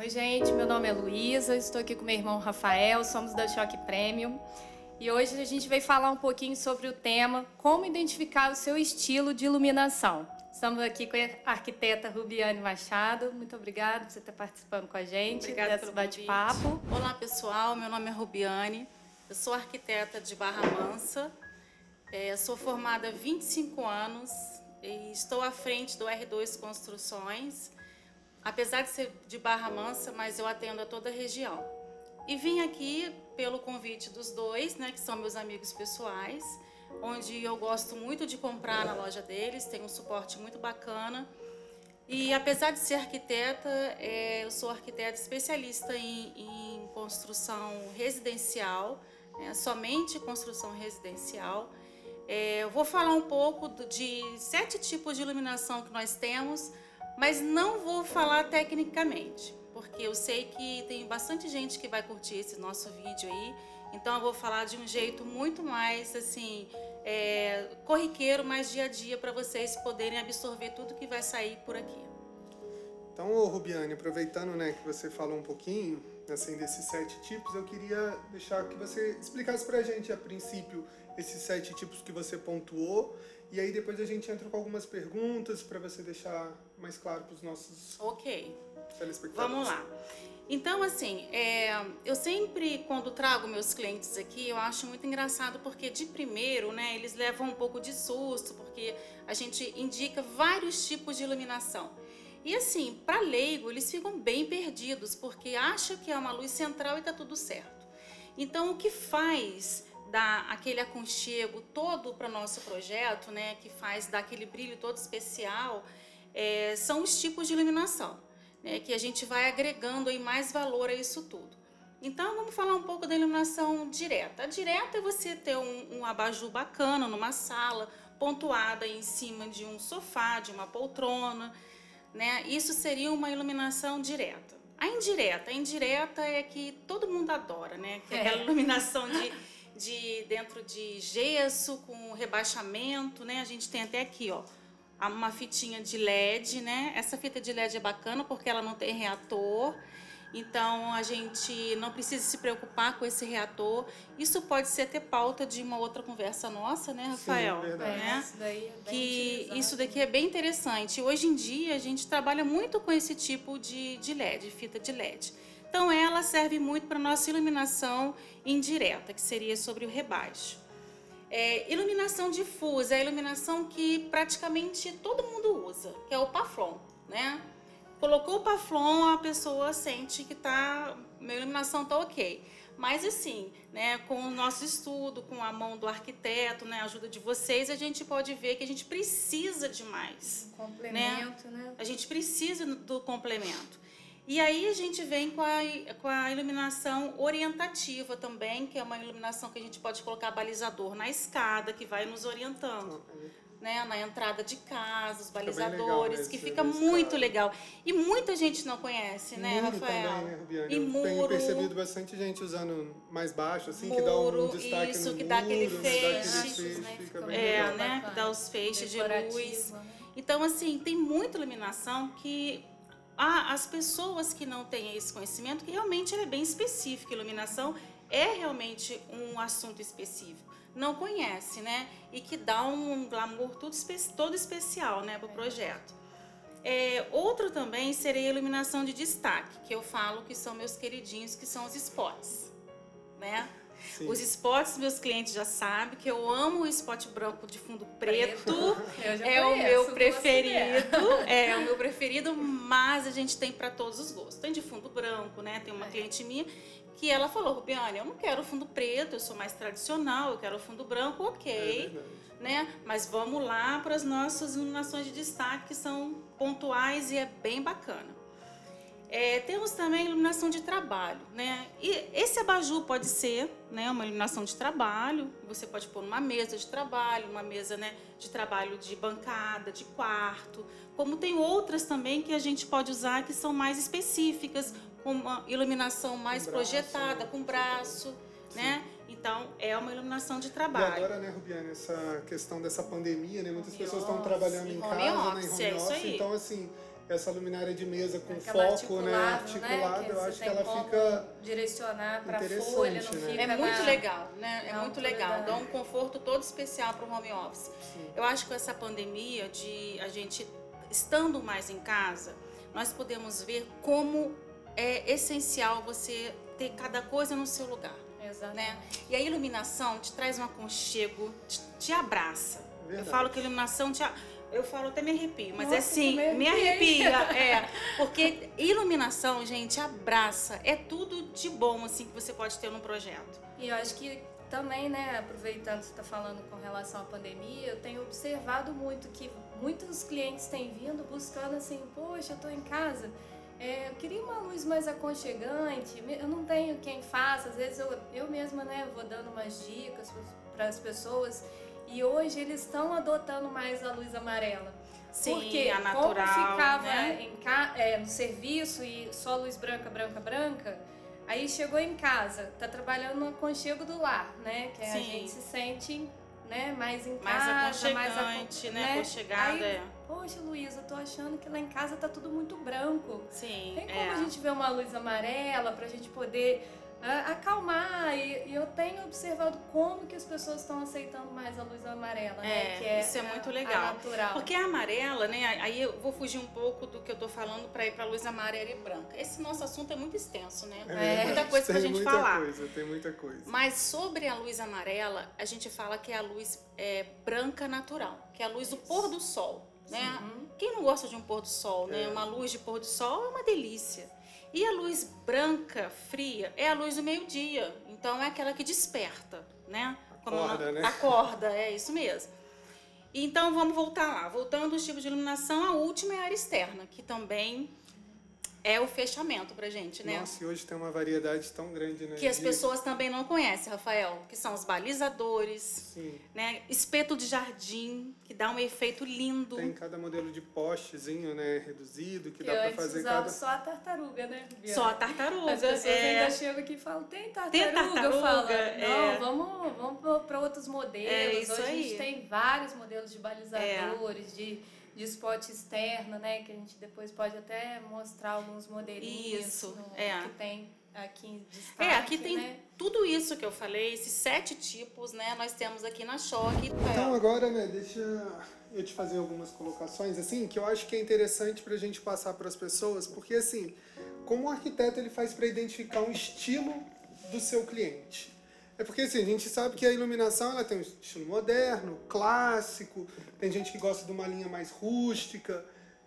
Oi, gente, meu nome é Luísa, estou aqui com meu irmão Rafael, somos da Choque Premium. E hoje a gente vai falar um pouquinho sobre o tema como identificar o seu estilo de iluminação. Estamos aqui com a arquiteta Rubiane Machado. Muito obrigada por você estar participando com a gente Obrigada desse bate-papo. Olá, pessoal. Meu nome é Rubiane. Eu sou arquiteta de Barra Mansa. É, sou formada há 25 anos e estou à frente do R2 Construções. Apesar de ser de Barra Mansa, mas eu atendo a toda a região. E vim aqui pelo convite dos dois, né, que são meus amigos pessoais, onde eu gosto muito de comprar na loja deles, tem um suporte muito bacana. E apesar de ser arquiteta, é, eu sou arquiteta especialista em, em construção residencial, né, somente construção residencial. É, eu vou falar um pouco do, de sete tipos de iluminação que nós temos, mas não vou falar tecnicamente, porque eu sei que tem bastante gente que vai curtir esse nosso vídeo aí, então eu vou falar de um jeito muito mais assim é, corriqueiro, mais dia a dia para vocês poderem absorver tudo que vai sair por aqui. Então, ô Rubiane, aproveitando né, que você falou um pouquinho assim, desses sete tipos, eu queria deixar que você explicasse pra gente a princípio esses sete tipos que você pontuou e aí depois a gente entra com algumas perguntas para você deixar mais claro para os nossos Ok. telespectadores. Vamos lá. Então, assim, é, eu sempre, quando trago meus clientes aqui, eu acho muito engraçado porque, de primeiro, né, eles levam um pouco de susto, porque a gente indica vários tipos de iluminação. E, assim, para leigo, eles ficam bem perdidos, porque acham que é uma luz central e tá tudo certo. Então, o que faz dar aquele aconchego todo para o nosso projeto, né, que faz dar aquele brilho todo especial, é, são os tipos de iluminação né, que a gente vai agregando aí mais valor a isso tudo. Então vamos falar um pouco da iluminação direta. A direta é você ter um, um abajur bacana numa sala, pontuada em cima de um sofá, de uma poltrona, né? Isso seria uma iluminação direta. A indireta, a indireta é que todo mundo adora, né? Que é aquela iluminação de, de dentro de gesso com rebaixamento, né? A gente tem até aqui, ó, uma fitinha de LED, né? Essa fita de LED é bacana porque ela não tem reator. Então a gente não precisa se preocupar com esse reator. Isso pode ser até pauta de uma outra conversa nossa, né, Rafael? Sim, verdade. Né? isso daí é bem que utilizado. isso daqui é bem interessante. Hoje em dia a gente trabalha muito com esse tipo de, de LED, fita de LED. Então ela serve muito para nossa iluminação indireta, que seria sobre o rebaixo. É, iluminação difusa é a iluminação que praticamente todo mundo usa, que é o Paflon, né? Colocou o Paflon, a pessoa sente que tá, minha iluminação tá ok. Mas assim, né, com o nosso estudo, com a mão do arquiteto, né, a ajuda de vocês, a gente pode ver que a gente precisa de mais. complemento, né? A gente precisa do complemento. E aí a gente vem com a, com a iluminação orientativa também, que é uma iluminação que a gente pode colocar balizador na escada, que vai nos orientando. Né, na entrada de casa, os balizadores, legal que esse- fica esse muito cara. legal. E muita gente não conhece, né, muro Rafael? também, né? E Eu tenho muro. percebido bastante gente usando mais baixo, assim, que dá um Muro, destaque isso, no que dá aquele muro, né, dá aquele feixe, feixe, né, fica bem É, legal. né? Que dá os feixes de luz. né? Então, assim, tem muita iluminação que as pessoas que não têm esse conhecimento, que realmente ela é bem específica. Iluminação é realmente um assunto específico. Não conhece, né? E que dá um glamour espe- todo especial, né, para o projeto. É, outro também seria a iluminação de destaque, que eu falo que são meus queridinhos, que são os spots, né? Sim. Os spots, meus clientes já sabem que eu amo o spot branco de fundo preto. Já É o meu preferido. É o meu preferido, mas a gente tem para todos os gostos. Tem de fundo branco, né? Tem uma É. cliente minha que ela falou, Rubiane, eu não quero fundo preto, eu sou mais tradicional, eu quero fundo branco, É ok. verdade. né? Mas vamos lá para as nossas iluminações de destaque, que são pontuais e é bem bacana. É, temos também iluminação de trabalho, né? E esse abajur pode ser, né, uma iluminação de trabalho. Você pode pôr numa mesa de trabalho, uma mesa, né, de trabalho de bancada, de quarto. Como tem outras também que a gente pode usar que são mais específicas, com uma iluminação mais Com projetada, né? com braço, né? Então é uma iluminação de E trabalho. agora, né, Rubiane, essa questão dessa pandemia, né? Muitas Home pessoas estão office, trabalhando em casa, né, em office, home é isso office. aí. Então, assim, essa luminária de mesa com Aquela foco, né? articulável, Articulada, eu acho que ela fica. direcionar para a interessante, folha, não né? fica É muito na- legal, né? É na muito legal. Dá um conforto todo especial para o home office. Sim. Eu acho que essa pandemia de a gente estando mais em casa, nós podemos ver como é essencial você ter cada coisa no seu lugar, Exatamente. né? E a iluminação te traz um aconchego, te, te abraça. Eu Verdade. falo que a iluminação te eu falo até me arrepio, mas Nossa, é assim, me arrepia, é, porque iluminação, gente, abraça, é tudo de bom assim que você pode ter num projeto. E eu acho que também, né, aproveitando que você está falando com relação à pandemia, eu tenho observado muito que muitos clientes têm vindo buscando assim, poxa, eu estou em casa, é, eu queria uma luz mais aconchegante, eu não tenho quem faça, às vezes eu, eu mesma, né, vou dando umas dicas para as pessoas e hoje eles estão adotando mais a luz amarela. Sim, Porque a natural, como ficava né? em ca- é, no serviço e só luz branca, branca, branca, aí chegou em casa, tá trabalhando no aconchego do lar, né? Que a Sim. gente se sente né, mais em Mais casa, mais aconchegante, acon- né? Aconchegada, Aí, é. Poxa, Luísa, eu tô achando que lá em casa tá tudo muito branco. Sim, Tem como é. a gente ver uma luz amarela pra gente poder acalmar? E, e eu tenho observado como que as pessoas estão aceitando mais a luz amarela, né? É, Que é isso é a- muito a legal. natural. Porque a amarela, né? Aí eu vou fugir um pouco do que eu tô falando para ir para luz amarela e branca. Esse nosso assunto é muito extenso, né? É. Muita coisa pra tem gente muita falar. Coisa, tem muita coisa. Mas sobre a luz amarela, a gente fala que é a luz é, branca natural, que é a luz do pôr do sol, né? Uhum. Quem não gosta de um pôr do sol, né? É. Uma luz de pôr do sol é uma delícia. E a luz branca, fria, é a luz do meio-dia. Então é aquela que desperta, né? Acorda, não- né? Acorda, é isso mesmo. Então vamos voltar lá. Voltando aos tipos de iluminação, a última é a área externa, que também é o fechamento pra gente, né? Nossa, e hoje tem uma variedade tão grande, né? Que as pessoas também não conhecem, Rafael, que são os balizadores, Sim. né? Espeto de jardim, que dá um efeito lindo. Tem cada modelo de postezinho, né? Reduzido, que Que dá pra antes fazer usava cada. só a tartaruga, né? Biana? Só a tartaruga. As pessoas é. ainda chegam aqui e falam, tem tartaruga? Tem Eu tartaruga, falo, não, é. vamos, vamos para outros modelos. É isso Hoje a aí. gente tem vários modelos de balizadores, de, de spot externo, né? Que a gente depois pode até mostrar alguns modelinhos Isso, no- é. que tem aqui em destaque, É, aqui tem né? tudo isso que eu falei, esses sete tipos, né? Nós temos aqui na Choque. Então agora, né, deixa eu te fazer algumas colocações assim, que eu acho que é interessante pra gente passar para as pessoas, porque assim, como o arquiteto ele faz para identificar um estilo do seu cliente. É porque assim, a gente sabe que a iluminação ela tem um estilo moderno, clássico, tem gente que gosta de uma linha mais rústica.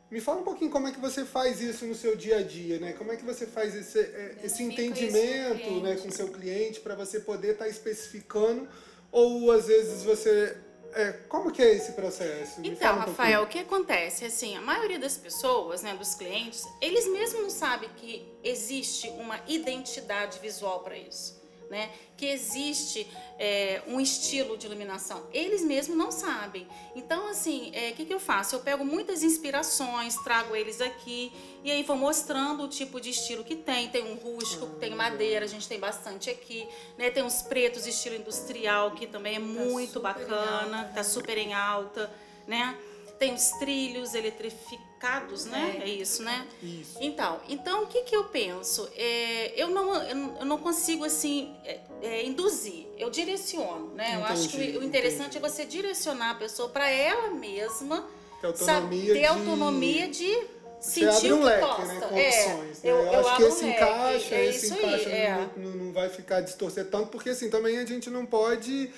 Me fala um pouquinho como é que você faz isso no seu dia a dia, né? Como é que você faz esse, é, esse entendimento né, cliente. com o seu cliente para você poder estar especificando ou às vezes você é, como que é esse processo? Me Então, um pouquinho. Rafael, o que acontece? Assim, a maioria das pessoas, né, dos clientes, eles mesmos não sabem que existe uma identidade visual para isso. Né? Que existe é, um estilo de iluminação. Eles mesmos não sabem. Então, assim, o que, que eu faço? Eu pego muitas inspirações, trago eles aqui e aí vou mostrando o tipo de estilo que tem. Tem um rústico, tem madeira, a gente tem bastante aqui. Né? Tem uns pretos estilo industrial, que também é muito super em bacana, tá né? super em alta, né? Tem os trilhos eletrificados, né? É. É, isso, né? Isso. Então, então o que, que eu penso? É, eu, não, eu não- consigo assim é, é, induzir, eu direciono, né? eu acho que Entendi, o, interessante entendi. é você direcionar a pessoa para ela mesma Ter sabe, autonomia ter de... autonomia de Você sentir abre um que leque, gosta. né, com É, opções. né? eu, Eu, eu acho que esse um encaixa, é esse encaixa aí, é. não, não, não vai ficar distorcer tanto, porque assim, também a gente não pode.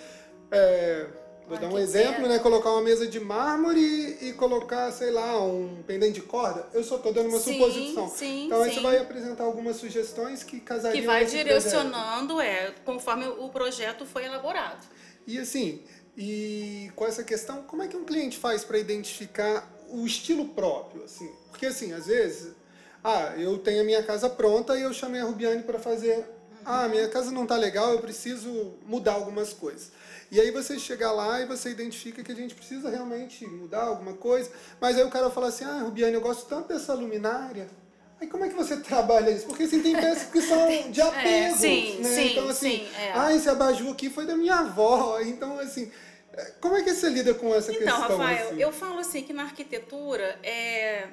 é, vou dar um exemplo, né? Colocar uma mesa de mármore e, colocar, sei lá, um pendente de corda. Eu só tô dando uma Sim, suposição. sim, então aí sim. você vai apresentar algumas sugestões que casariam que vai nesse projeto. direcionando é conforme o projeto foi elaborado. E assim, e com essa questão, como é que um cliente faz para identificar o estilo próprio, assim? Porque assim, às vezes, ah, eu tenho a minha casa pronta e eu chamei a Rubiane para fazer, ah, minha casa não tá legal, eu preciso mudar algumas coisas. E aí você chega lá e você identifica que a gente precisa realmente mudar alguma coisa, mas aí o cara fala assim, ah, Rubiane, eu gosto tanto dessa luminária. Aí como é que você trabalha isso? Porque assim, tem peças que são de apego, sim, né? sim, então assim, sim, é. ah, esse abajur aqui foi da minha avó. Então, assim, é, como é que você lida com essa Então, questão? Rafael, assim? eu falo assim que na arquitetura é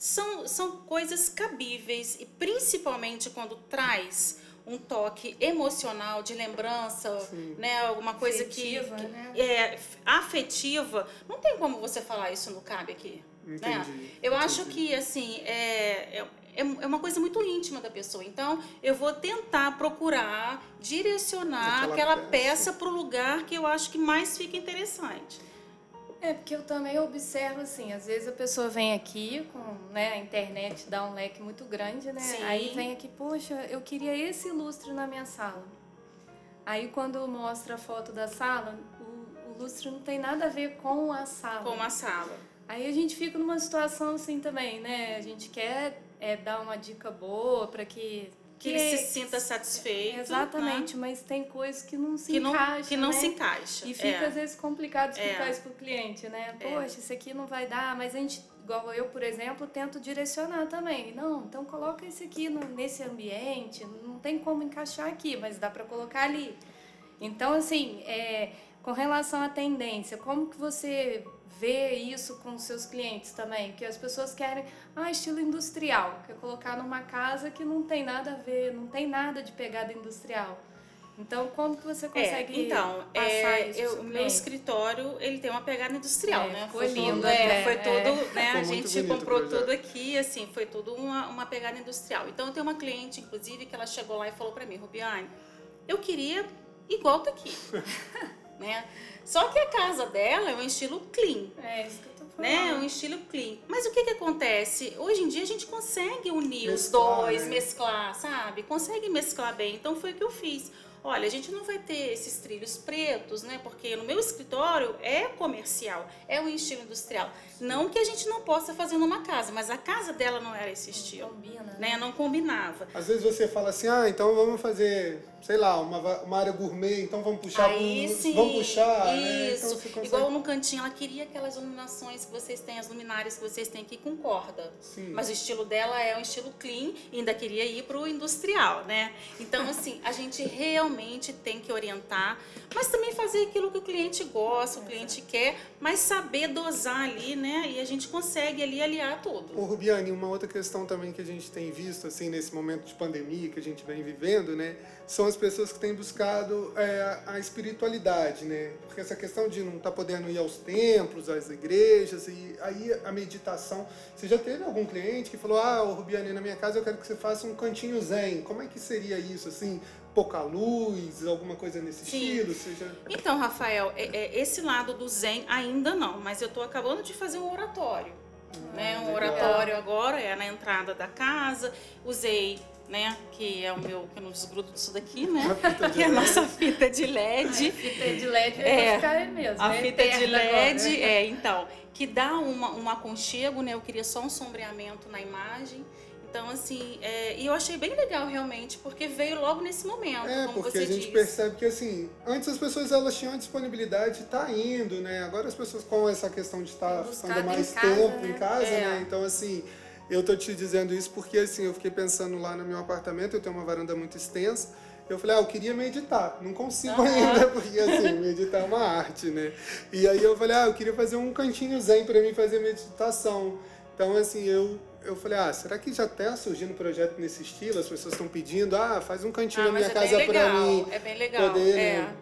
são, são coisas cabíveis e principalmente quando traz um toque emocional de lembrança, Sim. né, alguma coisa Afetiva, que, né? que é afetiva. Não tem como você falar isso no cabe aqui. Né? Entendi. Eu acho entendi. que assim é, é, é uma coisa muito íntima da pessoa. Então eu vou tentar procurar direcionar Aquela aquela peça. peça para o lugar que eu acho que mais fica interessante. É, porque eu também observo assim, às vezes a pessoa vem aqui com né, a internet dá um leque muito grande, né? Sim. Aí vem aqui, poxa, eu queria esse lustre na minha sala. Aí quando mostra a foto da sala, o, o lustre não tem nada a ver com a sala. Com a sala. Aí a gente fica numa situação assim também, né? A gente quer é, dar uma dica boa para que Que ele se sinta satisfeito. né? Exatamente, mas tem coisas que não se Que não, encaixam, que não né? se encaixa. E fica é. às vezes complicado explicar É. isso pro cliente, né? É. Poxa, isso aqui não vai dar, mas a gente, igual eu, por exemplo, tento direcionar também. Não, então coloca esse aqui no- nesse ambiente, não tem como encaixar aqui, mas dá para colocar ali. Então, assim, é, com relação à tendência, como que você vê isso com os seus clientes também? Que as pessoas querem, ah, estilo industrial, quer colocar numa casa que não tem nada a ver, não tem nada de pegada industrial. Então, como que você É, consegue então, passar é, isso eu, meu cliente? escritório ele tem uma pegada industrial, É, né? Foi lindo tudo, é, foi é. tudo, né? Ficou a gente comprou tudo aqui, assim, foi tudo uma, uma pegada industrial. Então eu tenho uma cliente, inclusive, que ela chegou lá e falou pra mim, Rubiane, eu queria igual tá aqui, né? Só que a casa dela é um estilo clean. É isso que eu tô falando. né? Um estilo clean. Mas o que que acontece? Hoje em dia a gente consegue unir os Mesclar, dois, né? mesclar, sabe? Consegue mesclar bem. Então foi o que eu fiz. Olha, a gente não vai ter esses trilhos pretos, né? Porque no meu escritório é comercial, é um estilo industrial. Não que a gente não possa fazer numa casa, mas a casa dela não era esse estilo, Combina, né? né? Não combinava. Às vezes você fala assim, ah, então vamos fazer, sei lá, uma, uma área gourmet, então vamos puxar Aí pro- sim, vamos puxar, né? isso. Então você consegue... Igual no cantinho, ela queria aquelas iluminações que vocês têm, as luminárias que vocês têm aqui com corda. Sim. Mas o estilo dela é um estilo clean e ainda queria ir pro industrial, né? Então, assim, a gente realmente tem que orientar, mas também fazer aquilo que o cliente gosta, o cliente quer, mas saber dosar ali, né? E a gente consegue ali aliar tudo. Ô, Rubiane, uma outra questão também que a gente tem visto, assim, nesse momento de pandemia que a gente vem vivendo, né? São as pessoas que têm buscado é, a espiritualidade, né? Porque essa questão de não estar podendo ir aos templos, às igrejas, e aí a meditação... Você já teve algum cliente que falou, ah, ô, Rubiane, na minha casa eu quero que você faça um cantinho zen. Como é que seria isso, assim? Pouca luz, alguma coisa nesse Sim. estilo? Já... Então, Rafael, é- é esse lado do Zen ainda não, mas eu tô acabando de fazer um oratório. né? Um legal. oratório agora, é na entrada da casa. Usei, né? Que é o meu, que eu não desgrudo disso daqui, né? De Que é a nossa fita de LED. A fita de LED É, vai ficar aí mesmo. A né? fita de LED, agora. é, então, que dá uma, um aconchego, né? Eu queria só um sombreamento na imagem. Então, assim, é, e eu achei bem legal realmente, porque veio logo nesse momento, É, como porque você a gente disse. percebe que assim, antes as pessoas elas tinham a disponibilidade de estar indo, né? Agora as pessoas com essa questão de estar Buscado ficando em mais casa, tempo né? em casa, É. né? Então assim, eu tô te dizendo isso porque assim, eu fiquei pensando lá no meu apartamento, eu tenho uma varanda muito extensa. Eu falei, ah, eu queria meditar, não consigo ainda, porque assim, meditar é uma arte, né? E aí eu falei, ah, eu queria fazer um cantinho zen para mim fazer meditação. Então, assim, eu, eu falei, ah, será que já tá surgindo um projeto nesse estilo? As pessoas estão pedindo, ah, faz um cantinho Ah, na minha é casa para mim é bem legal. poder é. né,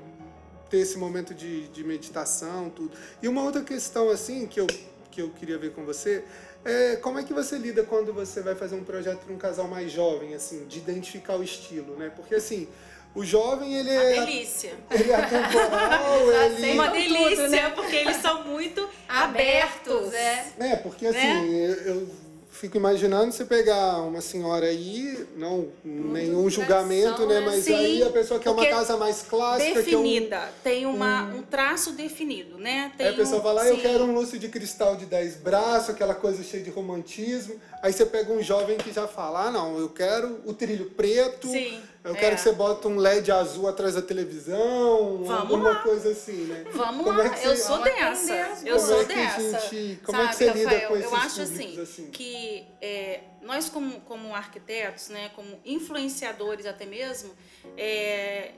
ter esse momento de, de meditação, tudo. E uma outra questão, assim, que eu, que eu queria ver com você, é como é que você lida quando você vai fazer um projeto para um casal mais jovem, assim, de identificar o estilo, né? Porque, assim, o jovem, ele Uma é, delícia. ele é atemporal, ele... Uma tudo, delícia, né? porque eles são muito Abertos, abertos. é. É, porque assim, Né? eu, eu fico imaginando você pegar uma senhora aí, não nenhum julgamento, né? né? Mas Sim, aí a pessoa quer uma casa mais clássica, que é um, Definida, tem uma, um traço definido, né? Tem Aí a pessoa um, fala, ah, eu sim. quero um lustre de cristal de 10 braços, aquela coisa cheia de romantismo. Aí você pega um jovem que já fala, ah, não, eu quero o trilho preto, Sim, eu é. quero que você bota um LED azul atrás da televisão, Vamos alguma lá. coisa assim, né? Vamos Como lá, é eu sou dessa. Eu Como sou é dessa. gente- como é que Sabe, você lida Rafael, com esses Eu acho assim, assim? que é, nós como, como arquitetos, né, como influenciadores até mesmo, é,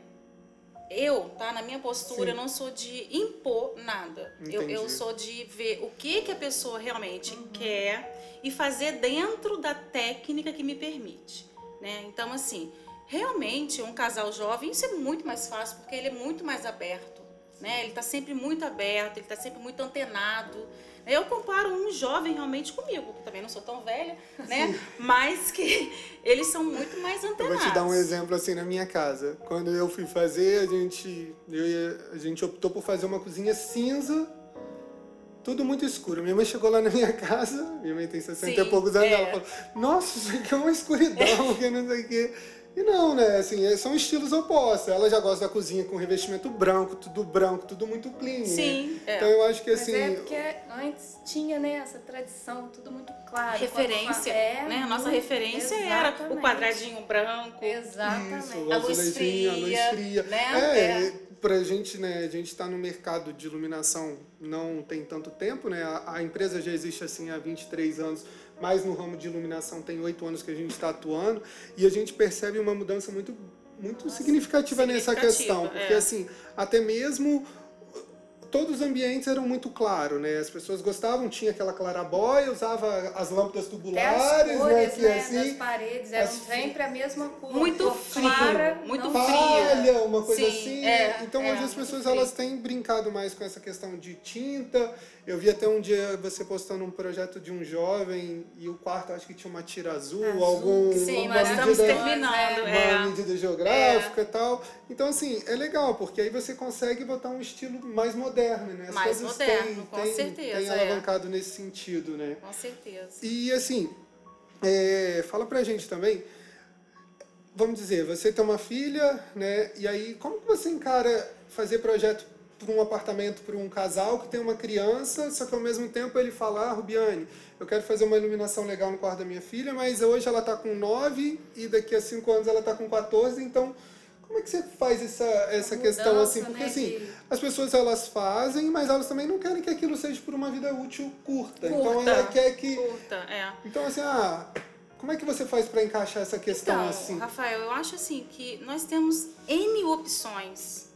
eu, tá, na minha postura, Sim. eu não sou de impor nada. Eu, eu sou de ver o que que a pessoa realmente quer e fazer dentro da técnica que me permite, né? Então, assim, realmente um casal jovem, isso é muito mais fácil porque ele é muito mais aberto, né? Ele tá sempre muito aberto, ele tá sempre muito antenado. Eu comparo um jovem realmente comigo, que também não sou tão velha, né? Mas que eles são muito mais Eu antenados. vou te dar um exemplo assim na minha casa. Quando eu fui fazer, a gente, eu e a gente optou por fazer uma cozinha cinza, tudo muito escuro. Minha mãe chegou lá na minha casa, minha mãe tem 60 e Sim, poucos anos, é. ela falou: Nossa, isso aqui é uma escuridão, que não sei o quê. E não, né? Assim, é- são estilos opostos. Ela já gosta da cozinha com revestimento branco, tudo branco, tudo muito clean. né? Sim, é. Então eu acho que Mas assim. é porque antes tinha, né, essa tradição, tudo muito claro. referência, é, né? A nossa muito- referência era o exatamente. quadradinho branco. Exatamente. Isso, A luz azulejinho, a luz fria, fria. né? É, É. pra gente, né, a gente tá no mercado de iluminação não tem tanto tempo, né? A, a empresa já existe assim há 23 anos, mas no ramo de iluminação tem oito anos que a gente está atuando e a gente percebe uma mudança muito muito significativa, nessa significativa, questão, porque é. assim, até mesmo todos os ambientes eram muito claros, né? As pessoas gostavam, tinha aquela clarabóia, usava as lâmpadas Até tubulares, as cores, né? Que né, assim, das paredes eram as- sempre a mesma cor. Muito frio, clara, muito palha, uma coisa Sim, assim. é, então é, hoje as pessoas frio. elas têm brincado mais com essa questão de tinta. Eu vi até um dia você postando um projeto de um jovem e o quarto acho que tinha uma tira azul, Azul, algum Sim, uma nós estamos medida, terminando. uma É. medida geográfica e tal. Então assim, é legal, porque aí você consegue botar um estilo mais moderno, né? As Mais coisas moderno, têm, com têm, certeza, têm é. alavancado nesse sentido, né? Com certeza. E assim, é, fala pra gente também, vamos dizer, você tem uma filha, né? E aí, como que você encara fazer projeto para um apartamento para um casal que tem uma criança, só que ao mesmo tempo ele fala, ah, Rubiane, eu quero fazer uma iluminação legal no quarto da minha filha, mas hoje ela tá com 9 e daqui a 5 anos ela tá com 14, então como é que você faz essa, essa A questão mudança, assim? Porque né, assim, de- as pessoas elas fazem, mas elas também não querem que aquilo seja por uma vida útil curta. Então Curta. ela quer que Curta, é. então, assim, ah, como é que você faz para encaixar essa questão Então, assim? Rafael, eu acho assim que nós temos N opções,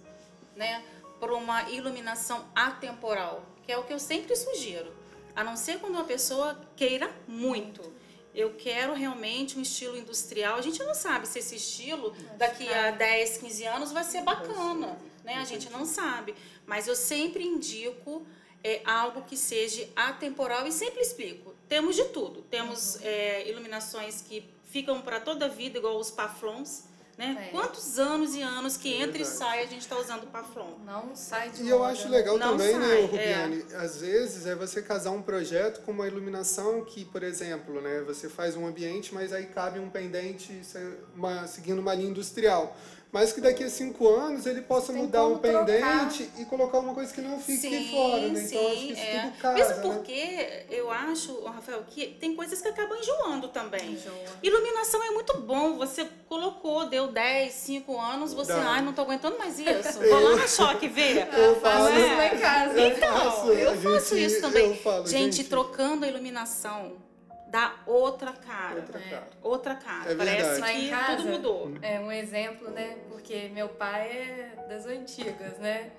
né, para uma iluminação atemporal, que é o que eu sempre sugiro. A não ser quando uma pessoa queira muito. Eu quero realmente um estilo industrial. A gente não sabe se esse estilo daqui a 10, 15 anos vai ser bacana, né? A gente não sabe. Mas eu sempre indico é, algo que seja atemporal e sempre explico. Temos de tudo. Temos é, iluminações que ficam para toda a vida, igual os paflons. Né? É. Quantos anos e anos que É entra e sai a gente está usando paflon? Não sai de E eu moda, acho né? legal Não também, né, sai, Rubiane? Às vezes é você casar um projeto com uma iluminação que, por exemplo, né, você faz um ambiente, mas aí cabe um pendente uma- seguindo uma linha industrial. Mas que daqui a cinco anos ele possa Tem mudar o como trocar. pendente e colocar uma coisa que não fique fora, né? Então acho que isso é. tudo casa, Mesmo né? porque eu acho, Rafael, que tem coisas que acabam enjoando também. Enjoa. Iluminação é muito bom. Você colocou, deu 10, 5 anos, você, ai, não tô aguentando mais isso. Vou lá no choque ver. Eu faço faço, isso lá em casa. eu Então, faço, eu faço gente- isso também. Eu falo, gente, gente, trocando a iluminação dá outra cara. Outra cara. Outra cara. É Parece verdade. Lá em que casa, tudo mudou. É um exemplo, né? Porque meu pai é das antigas, né?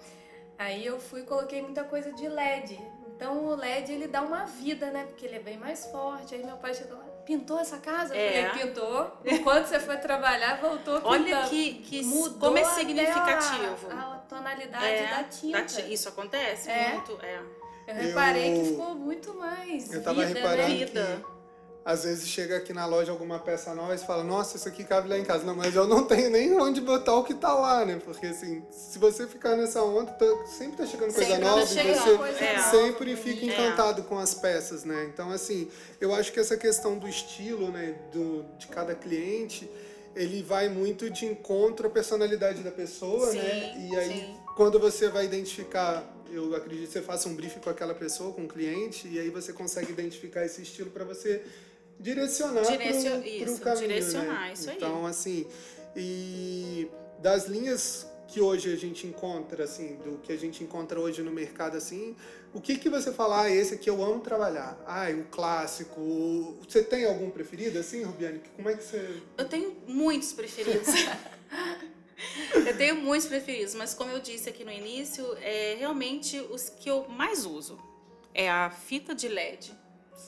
Aí eu fui e coloquei muita coisa de LED. Então o LED ele dá uma vida, né? Porque ele é bem mais forte. Aí meu pai chegou lá, pintou essa casa? Eu É. falei, pintou. Enquanto você foi trabalhar, voltou pintando. Olha que, que Mudou como é significativo. A, a tonalidade É, da tinta. da Isso acontece É. muito, é. Eu reparei Eu- que ficou muito mais Eu tava vida, reparando né? Vida. Às vezes chega aqui na loja alguma peça nova e fala, nossa, isso aqui cabe lá em casa. Não, mas eu não tenho nem onde botar o que tá lá, né? Porque assim, se você ficar nessa onda, tá- sempre tá chegando coisa Sempre nova e você coisa É. sempre fica bonita. encantado com as peças, né? Então, assim, eu acho que essa questão do estilo, né, do, de cada cliente, ele vai muito de encontro à personalidade da pessoa, Sim, né? E aí, sim. quando você vai identificar, eu acredito que você faça um briefing com aquela pessoa, com o cliente, e aí você consegue identificar esse estilo para você direcionar Direcio- pro, pro isso, caminho, direcionar, né? isso aí. Então, assim, e das linhas que hoje a gente encontra, assim, do que a gente encontra hoje no mercado, assim, o que que você fala, ah, esse aqui eu amo trabalhar, ah, o clássico, você tem algum preferido, assim, Rubiane? Como é que você... Eu tenho muitos preferidos. Eu tenho muitos preferidos, mas como eu disse aqui no início, é realmente os que eu mais uso é a fita de LED,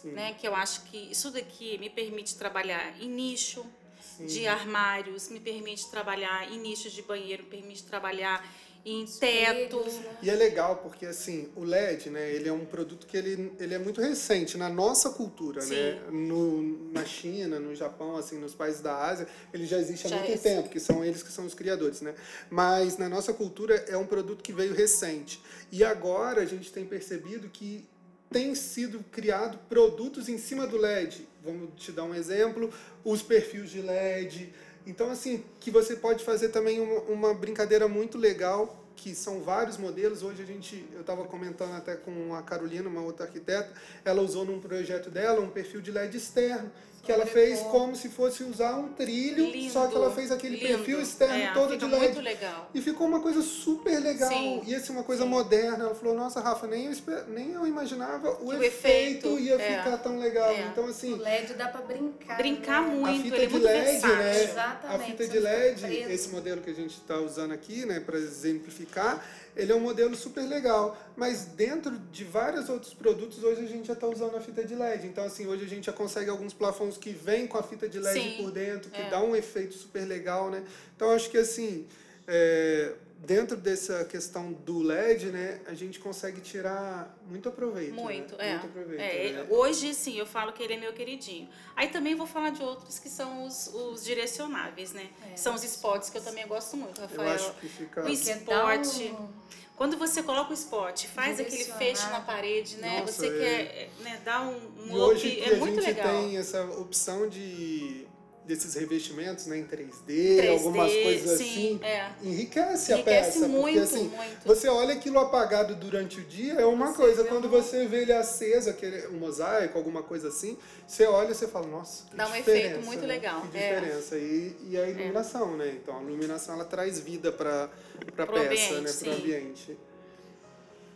Sim. né? Que eu acho que isso daqui me permite trabalhar em nicho Sim. de armários, me permite trabalhar em nicho de banheiro, me permite trabalhar em teto. né? E é legal porque assim, o LED, né, ele é um produto que ele, ele é muito recente na nossa cultura, Sim. né? No, na China, no Japão, assim, nos países da Ásia, ele já existe há Já muito existe. tempo, que são eles que são os criadores, né? Mas na nossa cultura é um produto que veio recente. E agora a gente tem percebido que tem sido criado produtos em cima do LED. Vamos te dar um exemplo, os perfis de LED. Então, assim, que você pode fazer também uma, uma brincadeira muito legal, que são vários modelos. Hoje a gente, eu estava comentando até com a Carolina, uma outra arquiteta, ela usou num projeto dela um perfil de LED externo, que ela fez como se fosse usar um trilho, Lindo, só que ela fez aquele lindo. perfil externo É, todo de LED. muito legal. E ficou uma coisa super legal. Sim, e assim, uma coisa sim. moderna. Ela falou, nossa, Rafa, nem eu, esper- nem eu imaginava o, o efeito, efeito, ia é. ficar tão legal. É. Então, O assim, LED dá pra brincar. Brincar né? muito. a fita ele é de muito LED, versátil. né? Exatamente, A fita de LED, esse modelo que a gente está usando aqui, né, para exemplificar, ele é um modelo super legal. Mas dentro de vários outros produtos, hoje a gente já está usando a fita de LED. Então, assim, hoje a gente já consegue alguns plafons que vêm com a fita de LED Sim, por dentro, que é. dá um efeito super legal, né? Então, acho que assim, é, dentro dessa questão do LED, né, a gente consegue tirar muito aproveito. né? Muito, é. Muito aproveito. É, né? Hoje, sim, eu falo que ele é meu queridinho. Aí também vou falar de outros que são os, os direcionáveis, né? É. São os spots que eu também gosto muito, Eu Rafael. acho que fica. O spot. um- Quando você coloca o spot, faz aquele fecho na parede, né? Nossa, você é. quer né, dar um, um look, hoje é a muito gente legal. tem essa opção de desses revestimentos né, em 3D, 3D, algumas coisas sim, assim, é. enriquece, a Enriquece peça. muito, porque assim, muito. você olha aquilo apagado durante o dia, é uma Você coisa. Quando um- você vê ele aceso, aquele, um mosaico, alguma coisa assim, você olha e você fala, nossa, que Dá um diferença, efeito muito né? legal, Que é. diferença. E, e a iluminação, né? Então, a iluminação, ela traz vida para a peça, ambiente, né? Para o ambiente.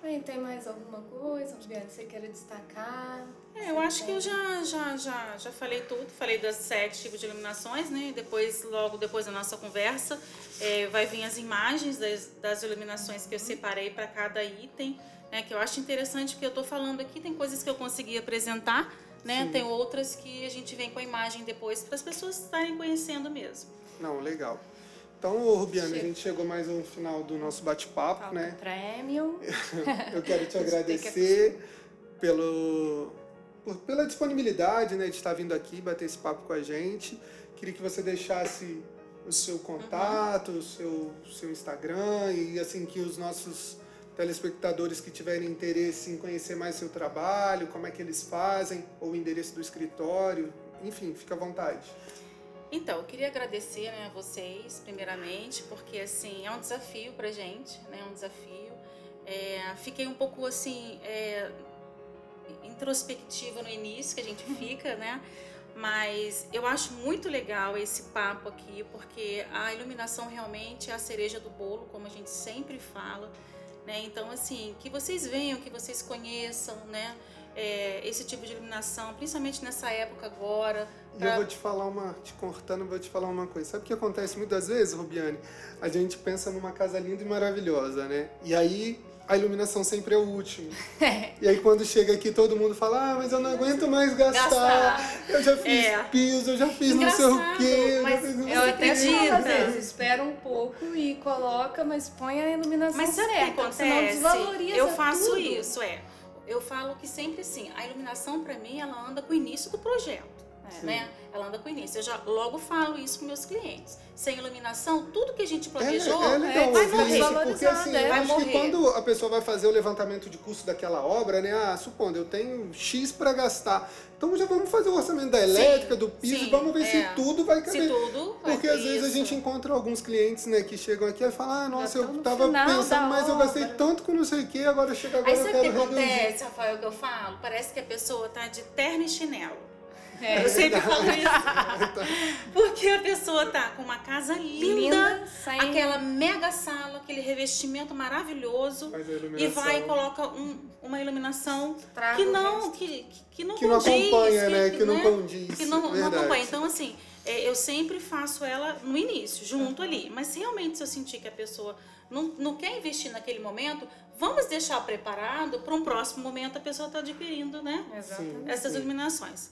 Aí, tem mais alguma coisa, Biane, que você queira destacar? É, eu acho que eu já, já, já, já falei tudo, falei das sete tipos de iluminações, né? Depois, logo depois da nossa conversa, é, vai vir as imagens das, das iluminações que eu separei para cada item, né? Que eu acho interessante, porque eu estou falando aqui, tem coisas que eu consegui apresentar, né? Sim. Tem outras que a gente vem com a imagem depois para as pessoas estarem conhecendo mesmo. Não, legal. Então, Rubiana, a gente chegou mais ao final do nosso bate-papo, né? prêmio. Eu quero te agradecer pelo, por- pela disponibilidade né, de estar vindo aqui bater esse papo com a gente. Queria que você deixasse o seu contato, o seu, seu Instagram e assim que os nossos telespectadores que tiverem interesse em conhecer mais seu trabalho, como é que eles fazem, ou o endereço do escritório, enfim, fica à vontade. Então, eu queria agradecer né, a vocês, primeiramente, porque assim é um desafio pra gente, né? É um desafio. É, fiquei um pouco assim é, introspectiva no início, que a gente fica, né? Mas eu acho muito legal esse papo aqui, porque a iluminação realmente é a cereja do bolo, como a gente sempre fala. Né? Então, assim, que vocês venham, que vocês conheçam, né? É, esse tipo de iluminação, principalmente nessa época agora. E pra- eu vou te falar uma, te cortando, vou te falar uma coisa. Sabe o que acontece muitas vezes, Rubiane? A gente pensa numa casa linda e maravilhosa, né? E aí a iluminação sempre é o último. E aí quando chega aqui todo mundo fala, ah, mas eu não aguento mais gastar. Gastar. Eu já fiz É. piso, eu já fiz não sei o Engraçado, quê. eu mas eu sei o até quê." falo, às vezes, espera um pouco e coloca, mas põe a iluminação Mas sabe o que certa, senão acontece? desvaloriza Eu faço tudo. isso, é. Eu falo que sempre assim, a iluminação para mim ela anda com o início do projeto, É. né? Ela anda com início. Eu já logo falo isso com meus clientes. Sem iluminação, tudo que a gente É, planejou é legal vai morrer. isso, porque assim, é, eu acho que morrer. quando a pessoa vai fazer o levantamento de custo daquela obra, né? Ah, supondo, eu tenho X para gastar. Então já vamos fazer o orçamento da elétrica, do piso, sim, vamos ver é. se tudo vai Se caber. tudo, vai Porque às vezes a isso. gente encontra alguns clientes, né, que chegam aqui e falam, ah, nossa, eu no tava pensando, mas eu gastei obra." tanto com não sei o que, agora chega agora Aí eu sabe o que quero reduzir. acontece, Rafael, que eu falo? Parece que a pessoa tá de terno e chinelo. É. Eu sempre falo isso. Porque a pessoa tá com uma casa linda, Linda, sem... aquela mega sala, aquele revestimento maravilhoso. E vai e coloca um- uma iluminação Traga que não, que, que, que não que não condiz, acompanha, né, que não né? condiz. que não, não acompanha. Então, assim, é, eu sempre faço ela no início, junto ali. Mas realmente, se eu sentir que a pessoa não, não quer investir naquele momento, vamos deixar preparado para um próximo momento a pessoa está adquirindo, né? Exatamente. Essas iluminações.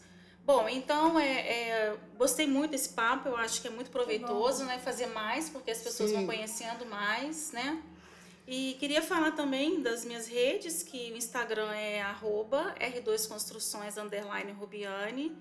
Bom, então é, é, gostei muito desse papo, eu acho que é muito proveitoso, né? Fazer mais, porque as pessoas Sim. vão conhecendo mais, né? E queria falar também das minhas redes, que o Instagram é arroba R2Construções underline Rubiane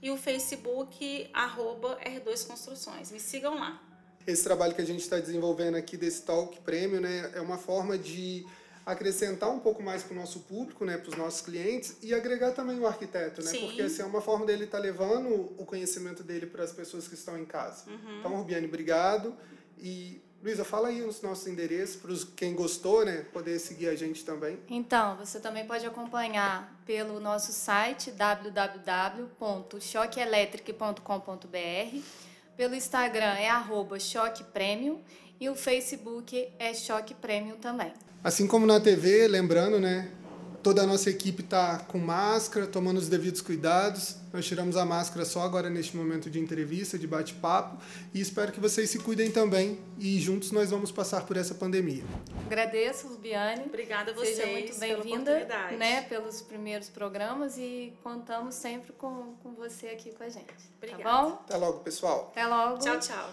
e o Facebook arroba R2 Construções. Me sigam lá. Esse trabalho que a gente está desenvolvendo aqui desse Talk Prêmio, né, é uma forma de acrescentar um pouco mais para o nosso público, né, para os nossos clientes e agregar também o arquiteto, né, Sim. porque assim, é uma forma dele estar levando o conhecimento dele para as pessoas que estão em casa. Então, Rubiane, obrigado. E Luísa, fala aí os nossos endereços para quem gostou, né, poder seguir a gente também. Então, você também pode acompanhar pelo nosso site www.choqueelétrica.com.br, pelo Instagram é arroba Choque Premium e o Facebook é Choque Premium também. Assim como na TV, lembrando, né? Toda a nossa equipe está com máscara, tomando os devidos cuidados. Nós tiramos a máscara só agora neste momento de entrevista, de bate-papo. E espero que vocês se cuidem também. E juntos nós vamos passar por essa pandemia. Agradeço, Rubiane. Obrigada a vocês Seja muito bem-vinda né, pelos primeiros programas e contamos sempre com, com você aqui com a gente. Obrigada. Tá bom? Até logo, pessoal. Até logo. Tchau, tchau.